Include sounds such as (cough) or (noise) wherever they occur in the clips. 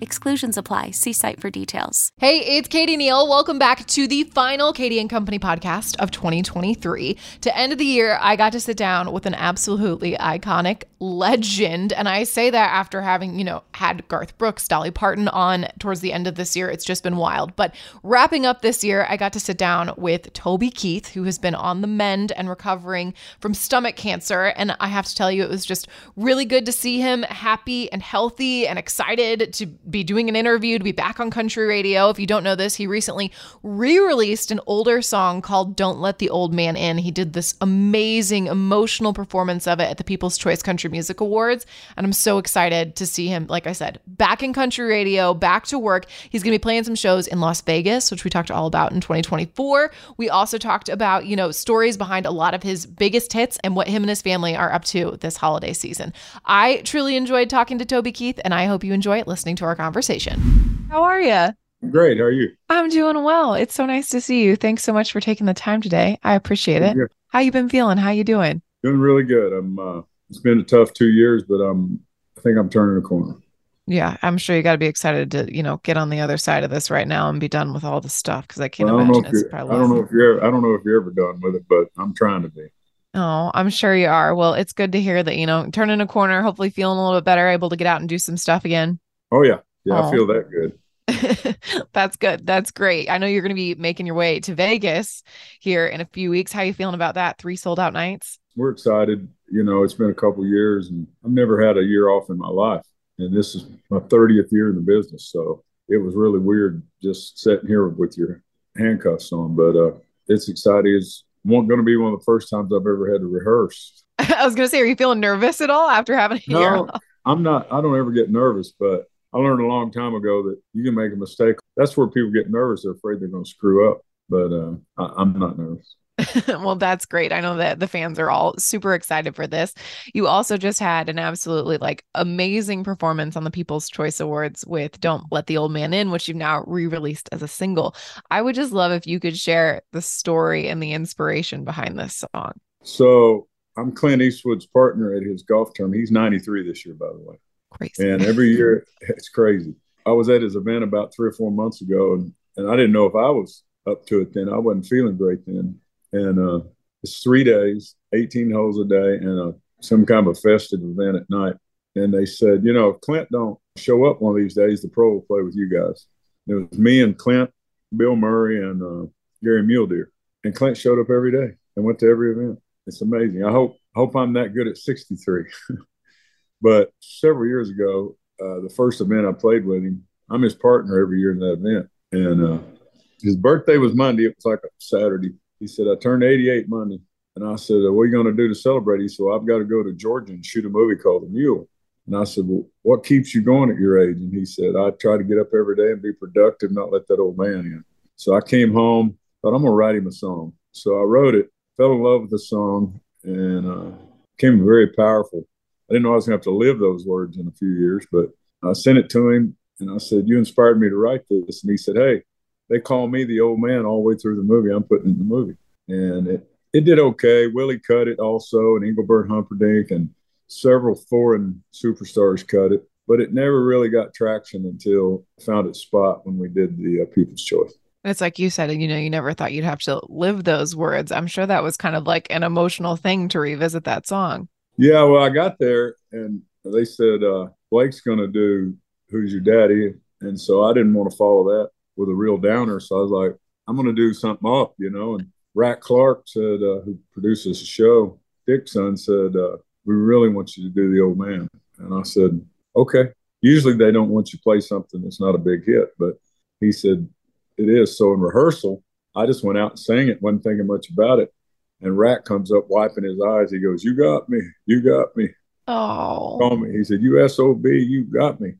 Exclusions apply. See site for details. Hey, it's Katie Neal. Welcome back to the final Katie and Company podcast of 2023. To end of the year, I got to sit down with an absolutely iconic legend. And I say that after having, you know, had Garth Brooks, Dolly Parton on towards the end of this year. It's just been wild. But wrapping up this year, I got to sit down with Toby Keith, who has been on the mend and recovering from stomach cancer. And I have to tell you, it was just really good to see him happy and healthy and excited to be doing an interview, to be back on country radio. If you don't know this, he recently re released an older song called Don't Let the Old Man In. He did this amazing, emotional performance of it at the People's Choice Country Music Awards. And I'm so excited to see him, like I said, back in country radio, back to work. He's going to be playing some shows in Las Vegas, which we talked all about in 2024. We also talked about, you know, stories behind a lot of his biggest hits and what him and his family are up to this holiday season. I truly enjoyed talking to Toby Keith, and I hope you enjoy listening to our conversation. How are you? Great. How are you? I'm doing well. It's so nice to see you. Thanks so much for taking the time today. I appreciate it. How you been feeling? How you doing? Doing really good. I'm. Uh, it's been a tough two years, but I'm. I think I'm turning a corner. Yeah, I'm sure you got to be excited to you know get on the other side of this right now and be done with all the stuff because I can't well, I imagine it's probably. I don't know if you're. Ever, I don't know if you're ever done with it, but I'm trying to be. Oh, I'm sure you are. Well, it's good to hear that you know turning a corner, hopefully feeling a little bit better, able to get out and do some stuff again. Oh yeah, yeah, Oh. I feel that good. (laughs) That's good. That's great. I know you're going to be making your way to Vegas here in a few weeks. How you feeling about that? Three sold out nights. We're excited. You know, it's been a couple years, and I've never had a year off in my life, and this is my 30th year in the business, so it was really weird just sitting here with your handcuffs on. But uh, it's exciting. It's going to be one of the first times I've ever had to rehearse. (laughs) I was going to say, are you feeling nervous at all after having a year? No, off? I'm not. I don't ever get nervous, but I learned a long time ago that you can make a mistake. That's where people get nervous. They're afraid they're going to screw up. But uh, I, I'm not nervous. (laughs) well, that's great. I know that the fans are all super excited for this. You also just had an absolutely like amazing performance on the People's Choice Awards with Don't Let the Old Man In, which you've now re-released as a single. I would just love if you could share the story and the inspiration behind this song. So I'm Clint Eastwood's partner at his golf tournament. He's 93 this year, by the way. Crazy. And every year, it's crazy. I was at his event about three or four months ago, and, and I didn't know if I was up to it then. I wasn't feeling great then. And uh, it's three days, 18 holes a day, and uh, some kind of a festive event at night. And they said, you know, if Clint don't show up one of these days, the pro will play with you guys. And it was me and Clint, Bill Murray, and uh, Gary Muledeer. And Clint showed up every day and went to every event. It's amazing. I hope hope I'm that good at 63. (laughs) but several years ago, uh, the first event I played with him, I'm his partner every year in that event. And uh, his birthday was Monday. It was like a Saturday. He said, I turned 88 Monday. And I said, What are you going to do to celebrate? He said, I've got to go to Georgia and shoot a movie called The Mule. And I said, Well, what keeps you going at your age? And he said, I try to get up every day and be productive, not let that old man in. So I came home, thought I'm going to write him a song. So I wrote it, fell in love with the song, and uh, became very powerful. I didn't know I was going to have to live those words in a few years, but I sent it to him and I said, You inspired me to write this. And he said, Hey, they call me the old man all the way through the movie. I'm putting in the movie. And it, it did okay. Willie cut it also, and Engelbert Humperdinck, and several foreign superstars cut it. But it never really got traction until I found its spot when we did the uh, People's Choice. It's like you said, and you know, you never thought you'd have to live those words. I'm sure that was kind of like an emotional thing to revisit that song. Yeah, well, I got there and they said uh, Blake's going to do "Who's Your Daddy," and so I didn't want to follow that with a real downer. So I was like, I'm going to do something up, you know. And Rat Clark said, uh, who produces the show, Dick's son said, uh, "We really want you to do the old man." And I said, "Okay." Usually they don't want you to play something that's not a big hit, but he said it is. So in rehearsal, I just went out and sang it, wasn't thinking much about it. And Rat comes up wiping his eyes. He goes, You got me. You got me. Oh. Call me. He said, You SOB, you got me.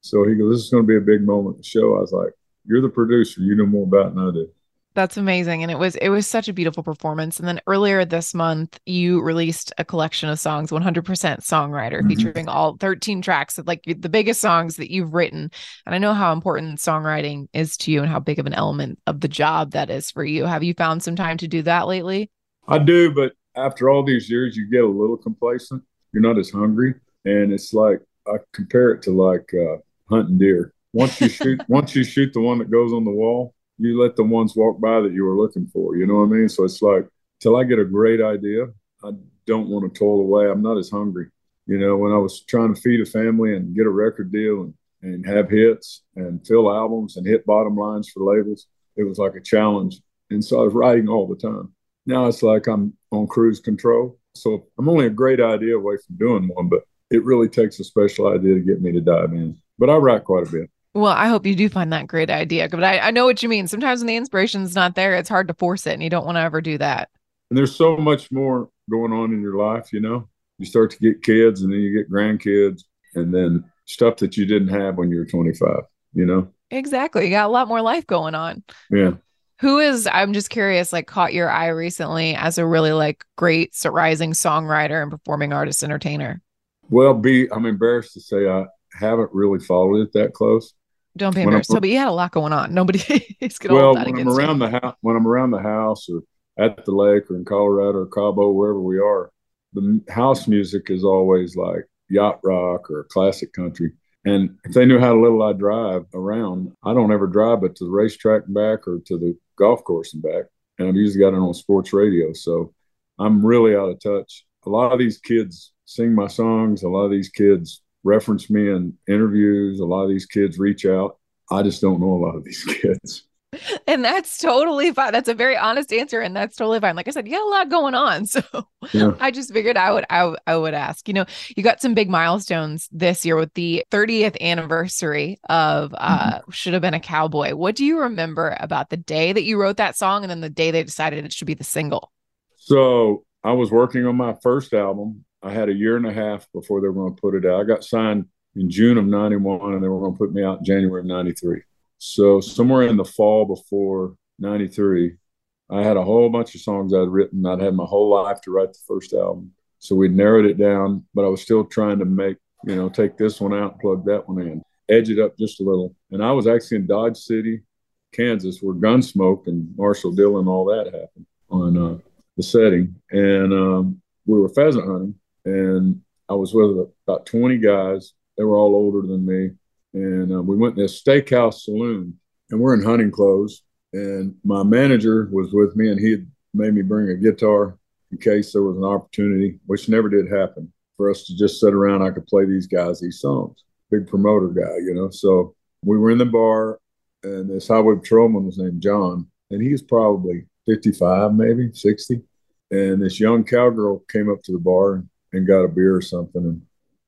So he goes, This is going to be a big moment in the show. I was like, You're the producer. You know more about it than I do. That's amazing. And it was it was such a beautiful performance. And then earlier this month, you released a collection of songs, 100% songwriter, mm-hmm. featuring all 13 tracks of like the biggest songs that you've written. And I know how important songwriting is to you and how big of an element of the job that is for you. Have you found some time to do that lately? I do, but after all these years, you get a little complacent. You're not as hungry. And it's like I compare it to like uh, hunting deer. Once you shoot (laughs) once you shoot the one that goes on the wall, you let the ones walk by that you were looking for. You know what I mean? So it's like till I get a great idea, I don't want to toil away. I'm not as hungry. You know, when I was trying to feed a family and get a record deal and, and have hits and fill albums and hit bottom lines for labels, it was like a challenge. And so I was writing all the time. Now it's like I'm on cruise control. So I'm only a great idea away from doing one, but it really takes a special idea to get me to dive in. But I write quite a bit. Well, I hope you do find that great idea. But I, I know what you mean. Sometimes when the inspiration's not there, it's hard to force it, and you don't want to ever do that. And there's so much more going on in your life, you know. You start to get kids, and then you get grandkids, and then stuff that you didn't have when you were 25. You know. Exactly. You got a lot more life going on. Yeah. Who is? I'm just curious. Like, caught your eye recently as a really like great rising songwriter and performing artist entertainer. Well, be I'm embarrassed to say I haven't really followed it that close. Don't be embarrassed. So but you had a lot going on. Nobody (laughs) is going to well, when I'm around you. the house, when I'm around the house or at the lake or in Colorado or Cabo, wherever we are, the house music is always like yacht rock or classic country. And if they knew how little I drive around, I don't ever drive but to the racetrack and back or to the golf course and back. And I've usually got it on sports radio. So I'm really out of touch. A lot of these kids sing my songs. A lot of these kids reference me in interviews. A lot of these kids reach out. I just don't know a lot of these (laughs) kids. (laughs) And that's totally fine. That's a very honest answer, and that's totally fine. Like I said, you got a lot going on, (laughs) so yeah. I just figured I would I, I would ask. You know, you got some big milestones this year with the 30th anniversary of uh, mm-hmm. "Should Have Been a Cowboy." What do you remember about the day that you wrote that song, and then the day they decided it should be the single? So I was working on my first album, I had a year and a half before they were going to put it out. I got signed in June of 91 and they were going to put me out in January of 93. So somewhere in the fall before 93, I had a whole bunch of songs I'd written. I'd had my whole life to write the first album. So we narrowed it down, but I was still trying to make, you know, take this one out plug that one in, edge it up just a little. And I was actually in Dodge City, Kansas, where Gunsmoke and Marshall Dillon, all that happened on uh, the setting. And um, we were pheasant hunting and I was with about 20 guys. They were all older than me. And uh, we went to this steakhouse saloon, and we're in hunting clothes. And my manager was with me, and he had made me bring a guitar in case there was an opportunity, which never did happen for us to just sit around. I could play these guys these songs. Big promoter guy, you know. So we were in the bar, and this highway patrolman was named John, and he was probably 55, maybe 60. And this young cowgirl came up to the bar and and got a beer or something. And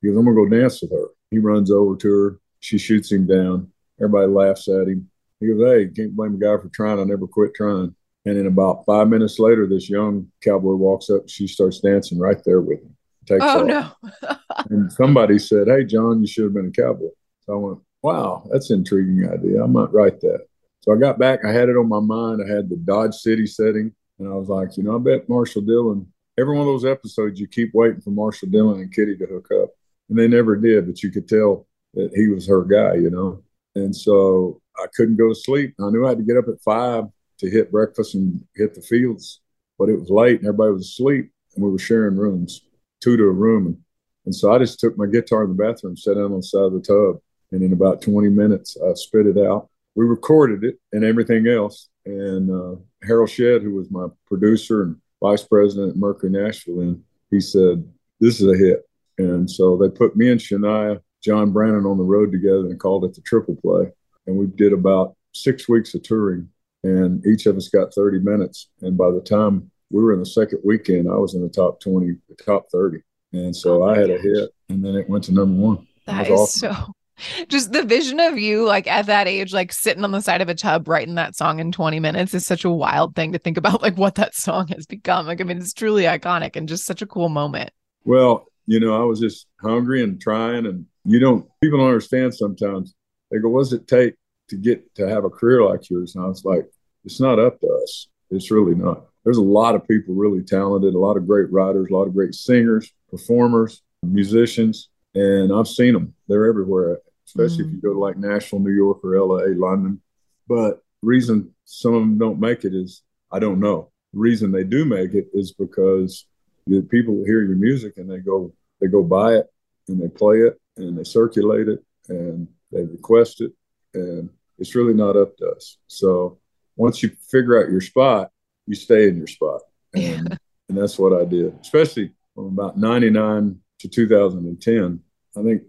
he goes, I'm gonna go dance with her. He runs over to her. She shoots him down. Everybody laughs at him. He goes, Hey, can't blame a guy for trying. I never quit trying. And then about five minutes later, this young cowboy walks up. She starts dancing right there with him. Takes oh, off. no. (laughs) and somebody said, Hey, John, you should have been a cowboy. So I went, Wow, that's an intriguing idea. I might write that. So I got back. I had it on my mind. I had the Dodge City setting. And I was like, you know, I bet Marshall Dillon every one of those episodes, you keep waiting for Marshall Dillon and Kitty to hook up, and they never did. But you could tell he was her guy, you know. And so I couldn't go to sleep. I knew I had to get up at five to hit breakfast and hit the fields, but it was late and everybody was asleep, and we were sharing rooms, two to a room. And, and so I just took my guitar in the bathroom, sat down on the side of the tub, and in about 20 minutes, I spit it out. We recorded it and everything else. And uh, Harold Shedd, who was my producer and vice president at Mercury Nashville, and he said, this is a hit. And so they put me and Shania, John Brannen on the road together and called it the Triple Play. And we did about six weeks of touring, and each of us got 30 minutes. And by the time we were in the second weekend, I was in the top 20, the top 30. And so oh I had a hit, and then it went to number one. That is awesome. so (laughs) just the vision of you like at that age like sitting on the side of a tub writing that song in 20 minutes is such a wild thing to think (laughs) about like what that song has become like i mean it's truly iconic and just such a cool moment well you know i was just hungry and trying and you don't people don't understand sometimes they go what's it take to get to have a career like yours and i was like it's not up to us it's really not there's a lot of people really talented a lot of great writers a lot of great singers performers musicians and i've seen them they're everywhere especially mm-hmm. if you go to like Nashville, New York, or LA, London. But reason some of them don't make it is I don't know. The reason they do make it is because the people hear your music and they go they go buy it and they play it and they circulate it and they request it and it's really not up to us. So once you figure out your spot, you stay in your spot. And, and that's what I did, especially from about 99 to 2010. I think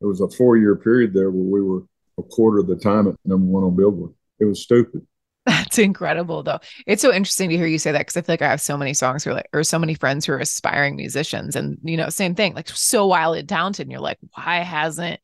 there was a four year period there where we were a quarter of the time at number one on Billboard. It was stupid. That's incredible, though. It's so interesting to hear you say that because I feel like I have so many songs who are like, or so many friends who are aspiring musicians, and you know, same thing, like so wildly talented. And you're like, why hasn't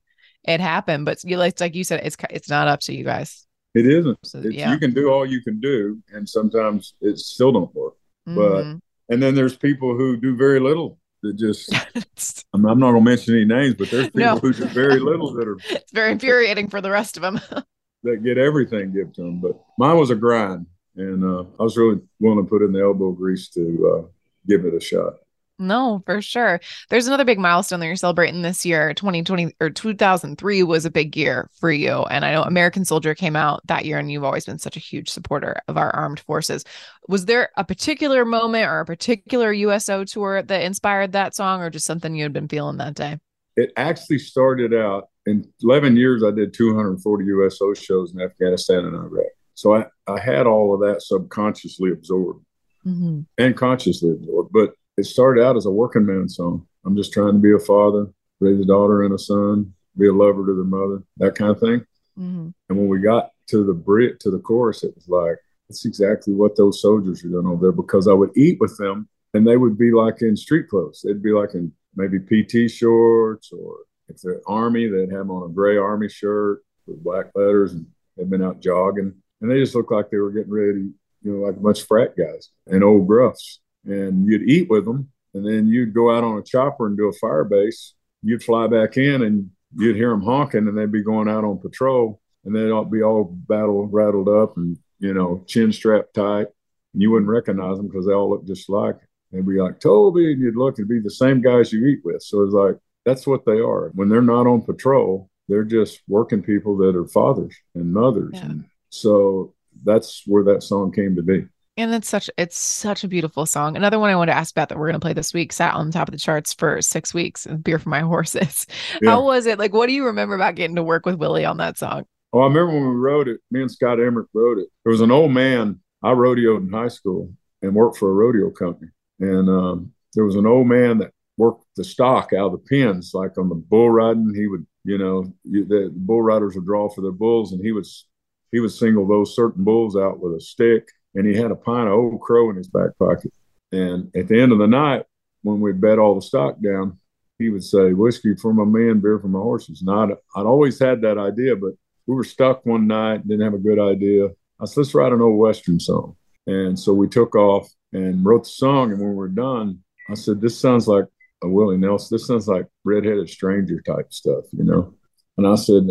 it happened? But you like, like you said, it's it's not up to you guys. It isn't. So, yeah. You can do all you can do, and sometimes it still don't work. Mm-hmm. But and then there's people who do very little that just (laughs) I'm, I'm, not gonna mention any names, but there's people no. who do very little that are (laughs) it's very infuriating for the rest of them (laughs) that get everything given to them. But mine was a grind, and uh, I was really willing to put in the elbow grease to uh, give it a shot. No, for sure. There's another big milestone that you're celebrating this year. 2020 or 2003 was a big year for you. And I know American Soldier came out that year, and you've always been such a huge supporter of our armed forces. Was there a particular moment or a particular USO tour that inspired that song, or just something you had been feeling that day? It actually started out in 11 years, I did 240 USO shows in Afghanistan and Iraq. So I, I had all of that subconsciously absorbed mm-hmm. and consciously absorbed. But it started out as a working man song. I'm just trying to be a father, raise a daughter and a son, be a lover to their mother, that kind of thing. Mm-hmm. And when we got to the Brit to the chorus, it was like that's exactly what those soldiers are doing over there. Because I would eat with them, and they would be like in street clothes. They'd be like in maybe PT shorts, or if they're army, they'd have on a gray army shirt with black letters, and they'd been out jogging, and they just looked like they were getting ready, you know, like a bunch of frat guys and old gruffs and you'd eat with them, and then you'd go out on a chopper and do a fire base. You'd fly back in, and you'd hear them honking, and they'd be going out on patrol, and they'd all be all battle rattled up and you know chin strap tight, and you wouldn't recognize them because they all look just like. They'd be like Toby, and you'd look and be the same guys you eat with. So it's like that's what they are. When they're not on patrol, they're just working people that are fathers and mothers, yeah. and so that's where that song came to be. And it's such it's such a beautiful song. Another one I want to ask about that we're going to play this week sat on the top of the charts for six weeks. Beer for my (laughs) horses. Yeah. How was it? Like, what do you remember about getting to work with Willie on that song? Oh, I remember when we wrote it. Me and Scott Emerick wrote it. There was an old man. I rodeoed in high school and worked for a rodeo company. And um, there was an old man that worked the stock out of the pens, like on the bull riding. He would, you know, the, bull riders would draw for their bulls, and he was he would single those certain bulls out with a stick and he had a pint of old crow in his back pocket. And at the end of the night, when we'd bet all the stock down, he would say, "Whiskey for my men, beer for my horses." I'd, I'd always had that idea, but we were stuck one night, didn't have a good idea. I said, "Let's write an old western song." And so we took off and wrote the song. And when we were done, I said, "This sounds like a Willie Nelson. This sounds like redheaded stranger type stuff, you know." And I said,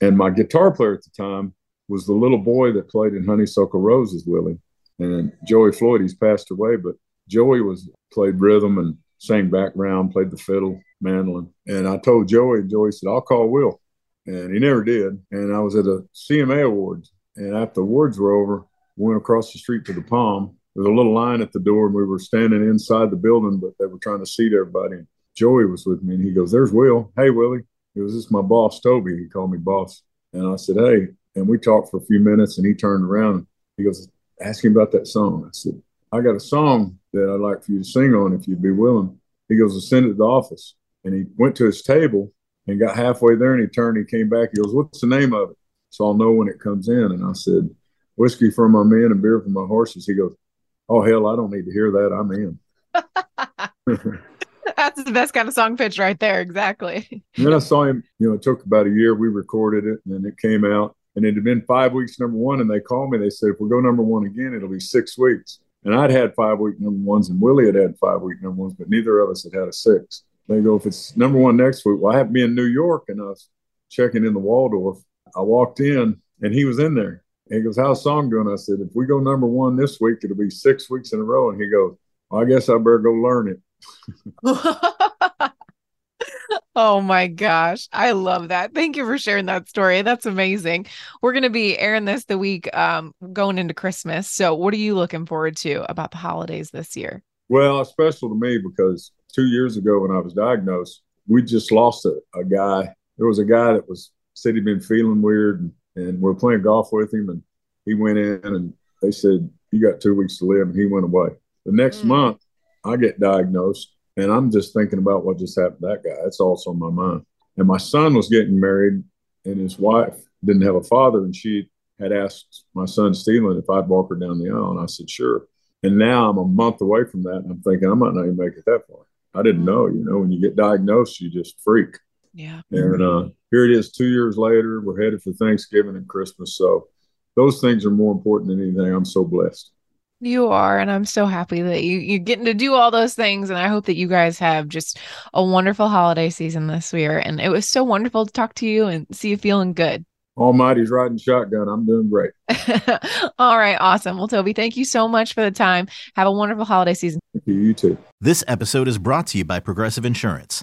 and my guitar player at the time was the little boy that played in Honeysuckle Roses, Willie. And Joey Floyd, he's passed away, but Joey was played rhythm and sang background, played the fiddle, mandolin. And I told Joey, and Joey said, I'll call Will. And he never did. And I was at a CMA Awards. And after the awards were over, we went across the street to the Palm. There was a little line at the door, and we were standing inside the building, but they were trying to seat everybody. And Joey was with me, and he goes, There's Will. Hey, Willie. It was just my boss, Toby. He called me boss. And I said, Hey, and we talked for a few minutes and he turned around. He goes, ask him about that song. I said, I got a song that I'd like for you to sing on if you'd be willing. He goes, "I'll send it to the office." And he went to his table and got halfway there, and he turned. He came back. He goes, "What's the name of it?" So I'll know when it comes in. And I said, "Whiskey for my men and beer for my horses." He goes, "Oh hell, I don't need to hear that. I'm in." (laughs) That's the best kind of song pitch right there. Exactly. And then I saw him, you know, it took about a year. We recorded it and then it came out. And it had been five weeks number one. And they called me. They said, if we go number one again, it'll be six weeks. And I'd had five week number ones and Willie had had five week number ones, but neither of us had had a six. They go, if it's number one next week, well, I have to be in New York. And I was checking in the Waldorf. I walked in and he was in there. And he goes, How's the song doing? I said, If we go number one this week, it'll be six weeks in a row. And he goes, well, I guess I better go learn it. (laughs) oh my gosh. I love that. Thank you for sharing that story. That's amazing. We're going to be airing this the week um, going into Christmas. So, what are you looking forward to about the holidays this year? Well, it's special to me because two years ago when I was diagnosed, we just lost a, a guy. There was a guy that was said he'd been feeling weird, and, and we we're playing golf with him, and he went in and they said, You got two weeks to live, and he went away. The next mm. month, I get diagnosed, and I'm just thinking about what just happened to that guy. That's also on my mind. And my son was getting married, and his wife didn't have a father, and she had asked my son Steven if I'd walk her down the aisle, and I said sure. And now I'm a month away from that, and I'm thinking I might not even make it that far. I didn't know, you know, when you get diagnosed, you just freak. Yeah. And uh, here it is, two years later. We're headed for Thanksgiving and Christmas, so those things are more important than anything. I'm so blessed. You are, and I'm so happy that you you're getting to do all those things. And I hope that you guys have just a wonderful holiday season this year. And it was so wonderful to talk to you and see you feeling good. Almighty's riding shotgun. I'm doing great. (laughs) all right, awesome. Well, Toby, thank you so much for the time. Have a wonderful holiday season. You. You too. This episode is brought to you by Progressive Insurance.